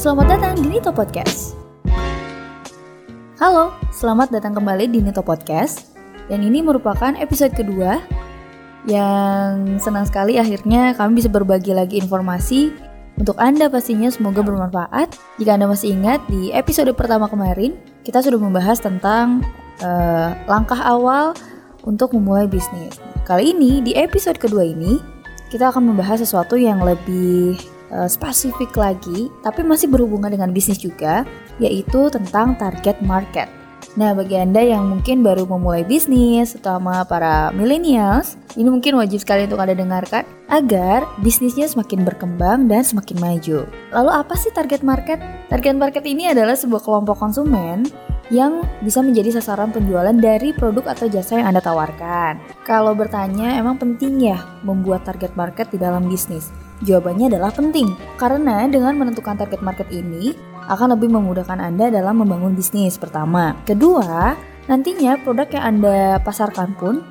Selamat datang di Nito Podcast. Halo, selamat datang kembali di Nito Podcast. Dan ini merupakan episode kedua yang senang sekali akhirnya kami bisa berbagi lagi informasi untuk Anda pastinya semoga bermanfaat. Jika Anda masih ingat di episode pertama kemarin, kita sudah membahas tentang uh, langkah awal untuk memulai bisnis. Kali ini di episode kedua ini kita akan membahas sesuatu yang lebih uh, spesifik lagi, tapi masih berhubungan dengan bisnis juga, yaitu tentang target market. Nah, bagi Anda yang mungkin baru memulai bisnis, terutama para millennials, ini mungkin wajib sekali untuk Anda dengarkan agar bisnisnya semakin berkembang dan semakin maju. Lalu apa sih target market? Target market ini adalah sebuah kelompok konsumen yang bisa menjadi sasaran penjualan dari produk atau jasa yang Anda tawarkan. Kalau bertanya, emang penting ya membuat target market di dalam bisnis? Jawabannya adalah penting, karena dengan menentukan target market ini akan lebih memudahkan Anda dalam membangun bisnis pertama. Kedua, nantinya produk yang Anda pasarkan pun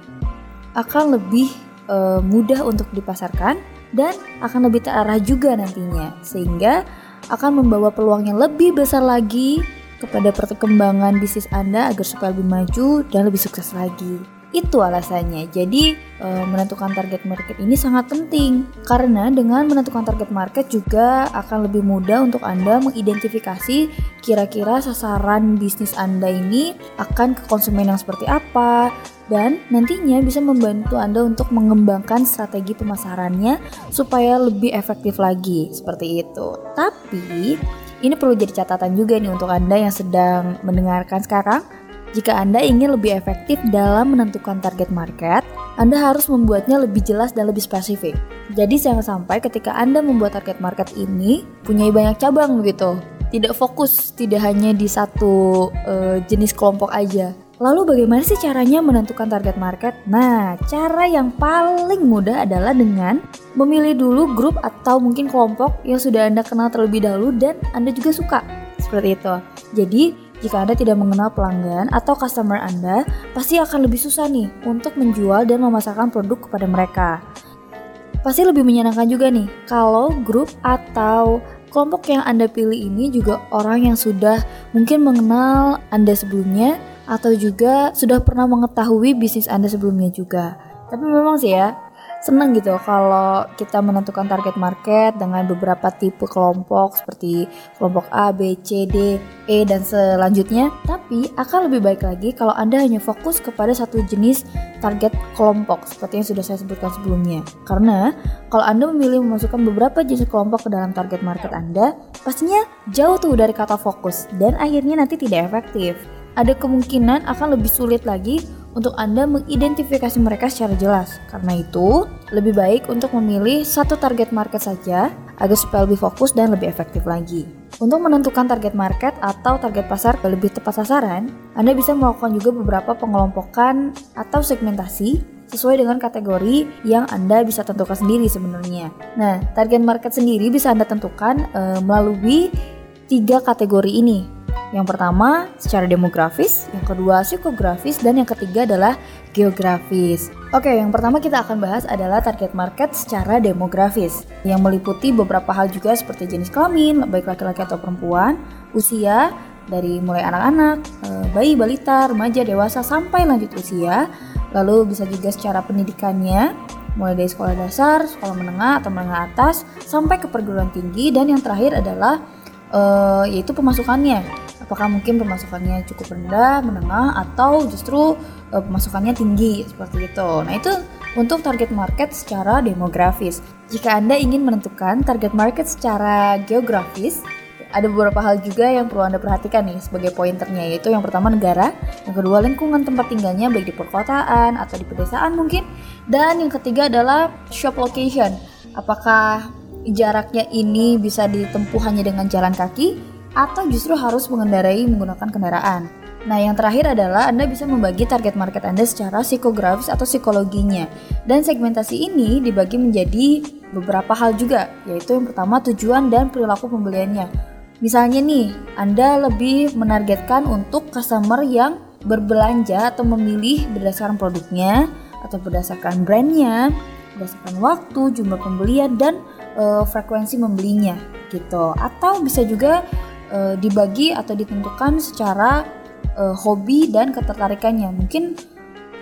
akan lebih e, mudah untuk dipasarkan dan akan lebih terarah juga nantinya, sehingga akan membawa peluang yang lebih besar lagi kepada perkembangan bisnis Anda agar supaya lebih maju dan lebih sukses lagi. Itu alasannya. Jadi e, menentukan target market ini sangat penting karena dengan menentukan target market juga akan lebih mudah untuk Anda mengidentifikasi kira-kira sasaran bisnis Anda ini akan ke konsumen yang seperti apa dan nantinya bisa membantu Anda untuk mengembangkan strategi pemasarannya supaya lebih efektif lagi seperti itu. Tapi ini perlu jadi catatan juga nih untuk Anda yang sedang mendengarkan sekarang. Jika Anda ingin lebih efektif dalam menentukan target market, Anda harus membuatnya lebih jelas dan lebih spesifik. Jadi jangan sampai ketika Anda membuat target market ini punya banyak cabang begitu. Tidak fokus, tidak hanya di satu uh, jenis kelompok aja. Lalu bagaimana sih caranya menentukan target market? Nah, cara yang paling mudah adalah dengan memilih dulu grup atau mungkin kelompok yang sudah Anda kenal terlebih dahulu dan Anda juga suka. Seperti itu. Jadi, jika Anda tidak mengenal pelanggan atau customer Anda, pasti akan lebih susah nih untuk menjual dan memasarkan produk kepada mereka. Pasti lebih menyenangkan juga nih kalau grup atau kelompok yang Anda pilih ini juga orang yang sudah mungkin mengenal Anda sebelumnya atau juga sudah pernah mengetahui bisnis Anda sebelumnya juga. Tapi memang sih ya, senang gitu kalau kita menentukan target market dengan beberapa tipe kelompok seperti kelompok A, B, C, D, E dan selanjutnya. Tapi akan lebih baik lagi kalau Anda hanya fokus kepada satu jenis target kelompok seperti yang sudah saya sebutkan sebelumnya. Karena kalau Anda memilih memasukkan beberapa jenis kelompok ke dalam target market Anda, pastinya jauh tuh dari kata fokus dan akhirnya nanti tidak efektif ada kemungkinan akan lebih sulit lagi untuk Anda mengidentifikasi mereka secara jelas. Karena itu, lebih baik untuk memilih satu target market saja agar supaya lebih fokus dan lebih efektif lagi. Untuk menentukan target market atau target pasar ke lebih tepat sasaran, Anda bisa melakukan juga beberapa pengelompokan atau segmentasi sesuai dengan kategori yang Anda bisa tentukan sendiri sebenarnya. Nah, target market sendiri bisa Anda tentukan e, melalui tiga kategori ini, yang pertama secara demografis, yang kedua psikografis, dan yang ketiga adalah geografis. Oke, yang pertama kita akan bahas adalah target market secara demografis, yang meliputi beberapa hal juga seperti jenis kelamin, baik laki-laki atau perempuan, usia, dari mulai anak-anak, eh, bayi, balita, remaja, dewasa, sampai lanjut usia, lalu bisa juga secara pendidikannya, mulai dari sekolah dasar, sekolah menengah atau menengah atas, sampai ke perguruan tinggi, dan yang terakhir adalah uh, yaitu pemasukannya apakah mungkin pemasukannya cukup rendah, menengah, atau justru uh, pemasukannya tinggi seperti itu. Nah itu untuk target market secara demografis. Jika Anda ingin menentukan target market secara geografis, ada beberapa hal juga yang perlu Anda perhatikan nih sebagai pointernya yaitu yang pertama negara, yang kedua lingkungan tempat tinggalnya baik di perkotaan atau di pedesaan mungkin, dan yang ketiga adalah shop location. Apakah jaraknya ini bisa ditempuh hanya dengan jalan kaki atau justru harus mengendarai menggunakan kendaraan. Nah, yang terakhir adalah Anda bisa membagi target market Anda secara psikografis atau psikologinya. Dan segmentasi ini dibagi menjadi beberapa hal juga, yaitu yang pertama tujuan dan perilaku pembeliannya. Misalnya nih, Anda lebih menargetkan untuk customer yang berbelanja atau memilih berdasarkan produknya atau berdasarkan brandnya, berdasarkan waktu, jumlah pembelian, dan e, frekuensi membelinya. gitu. Atau bisa juga uh, dibagi atau ditentukan secara uh, hobi dan ketertarikannya. Mungkin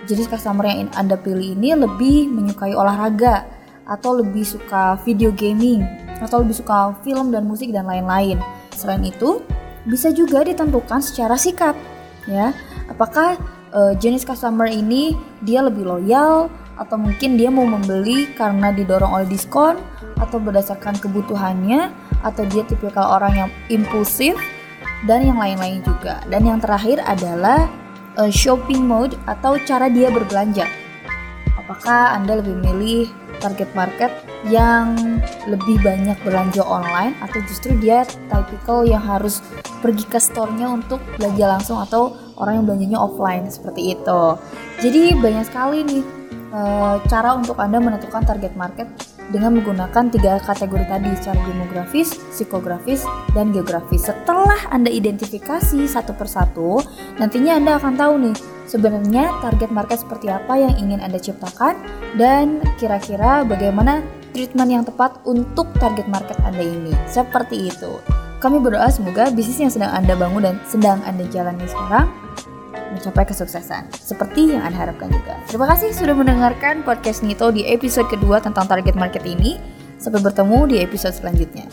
jenis customer yang Anda pilih ini lebih menyukai olahraga atau lebih suka video gaming atau lebih suka film dan musik dan lain-lain. Selain itu, bisa juga ditentukan secara sikap ya. Apakah uh, jenis customer ini dia lebih loyal atau mungkin dia mau membeli karena didorong oleh diskon atau berdasarkan kebutuhannya atau dia tipikal orang yang impulsif dan yang lain-lain juga. Dan yang terakhir adalah uh, shopping mode atau cara dia berbelanja. Apakah Anda lebih milih target market yang lebih banyak belanja online atau justru dia typical yang harus pergi ke store-nya untuk belanja langsung atau orang yang belanjanya offline seperti itu. Jadi banyak sekali nih e, cara untuk Anda menentukan target market dengan menggunakan tiga kategori tadi secara demografis, psikografis, dan geografis. Setelah Anda identifikasi satu persatu, nantinya Anda akan tahu nih sebenarnya target market seperti apa yang ingin Anda ciptakan dan kira-kira bagaimana treatment yang tepat untuk target market Anda ini. Seperti itu. Kami berdoa semoga bisnis yang sedang Anda bangun dan sedang Anda jalani sekarang mencapai kesuksesan seperti yang Anda harapkan juga. Terima kasih sudah mendengarkan podcast Nito di episode kedua tentang target market ini. Sampai bertemu di episode selanjutnya.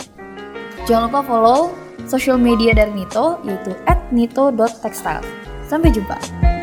Jangan lupa follow social media dari Nito yaitu @nito.textile. Sampai jumpa.